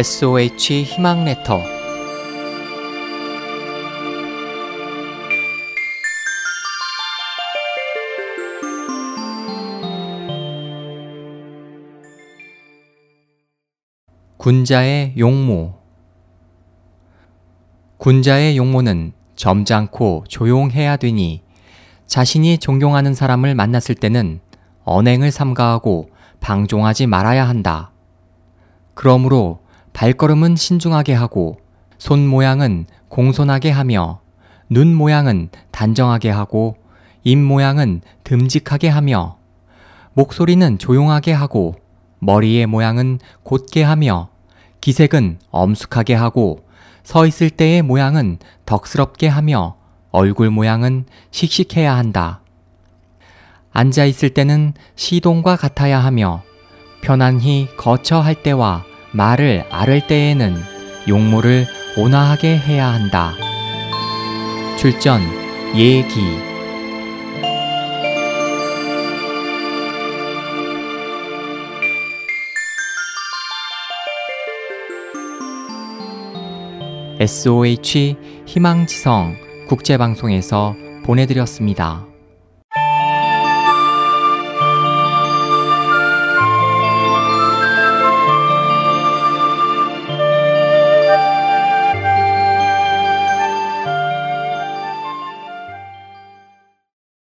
SOH 희망 레터 군자의 용모 군자의 용모는 점잖고 조용해야 되니 자신이 존경하는 사람을 만났을 때는 언행을 삼가하고 방종하지 말아야 한다. 그러므로 발걸음은 신중하게 하고 손 모양은 공손하게 하며 눈 모양은 단정하게 하고 입 모양은 듬직하게 하며 목소리는 조용하게 하고 머리의 모양은 곧게 하며 기색은 엄숙하게 하고 서 있을 때의 모양은 덕스럽게 하며 얼굴 모양은 씩씩해야 한다. 앉아 있을 때는 시동과 같아야 하며 편안히 거처할 때와 말을 아를 때에는 용모를 온화하게 해야 한다. 출전 예기 SOH 희망지성 국제방송에서 보내드렸습니다.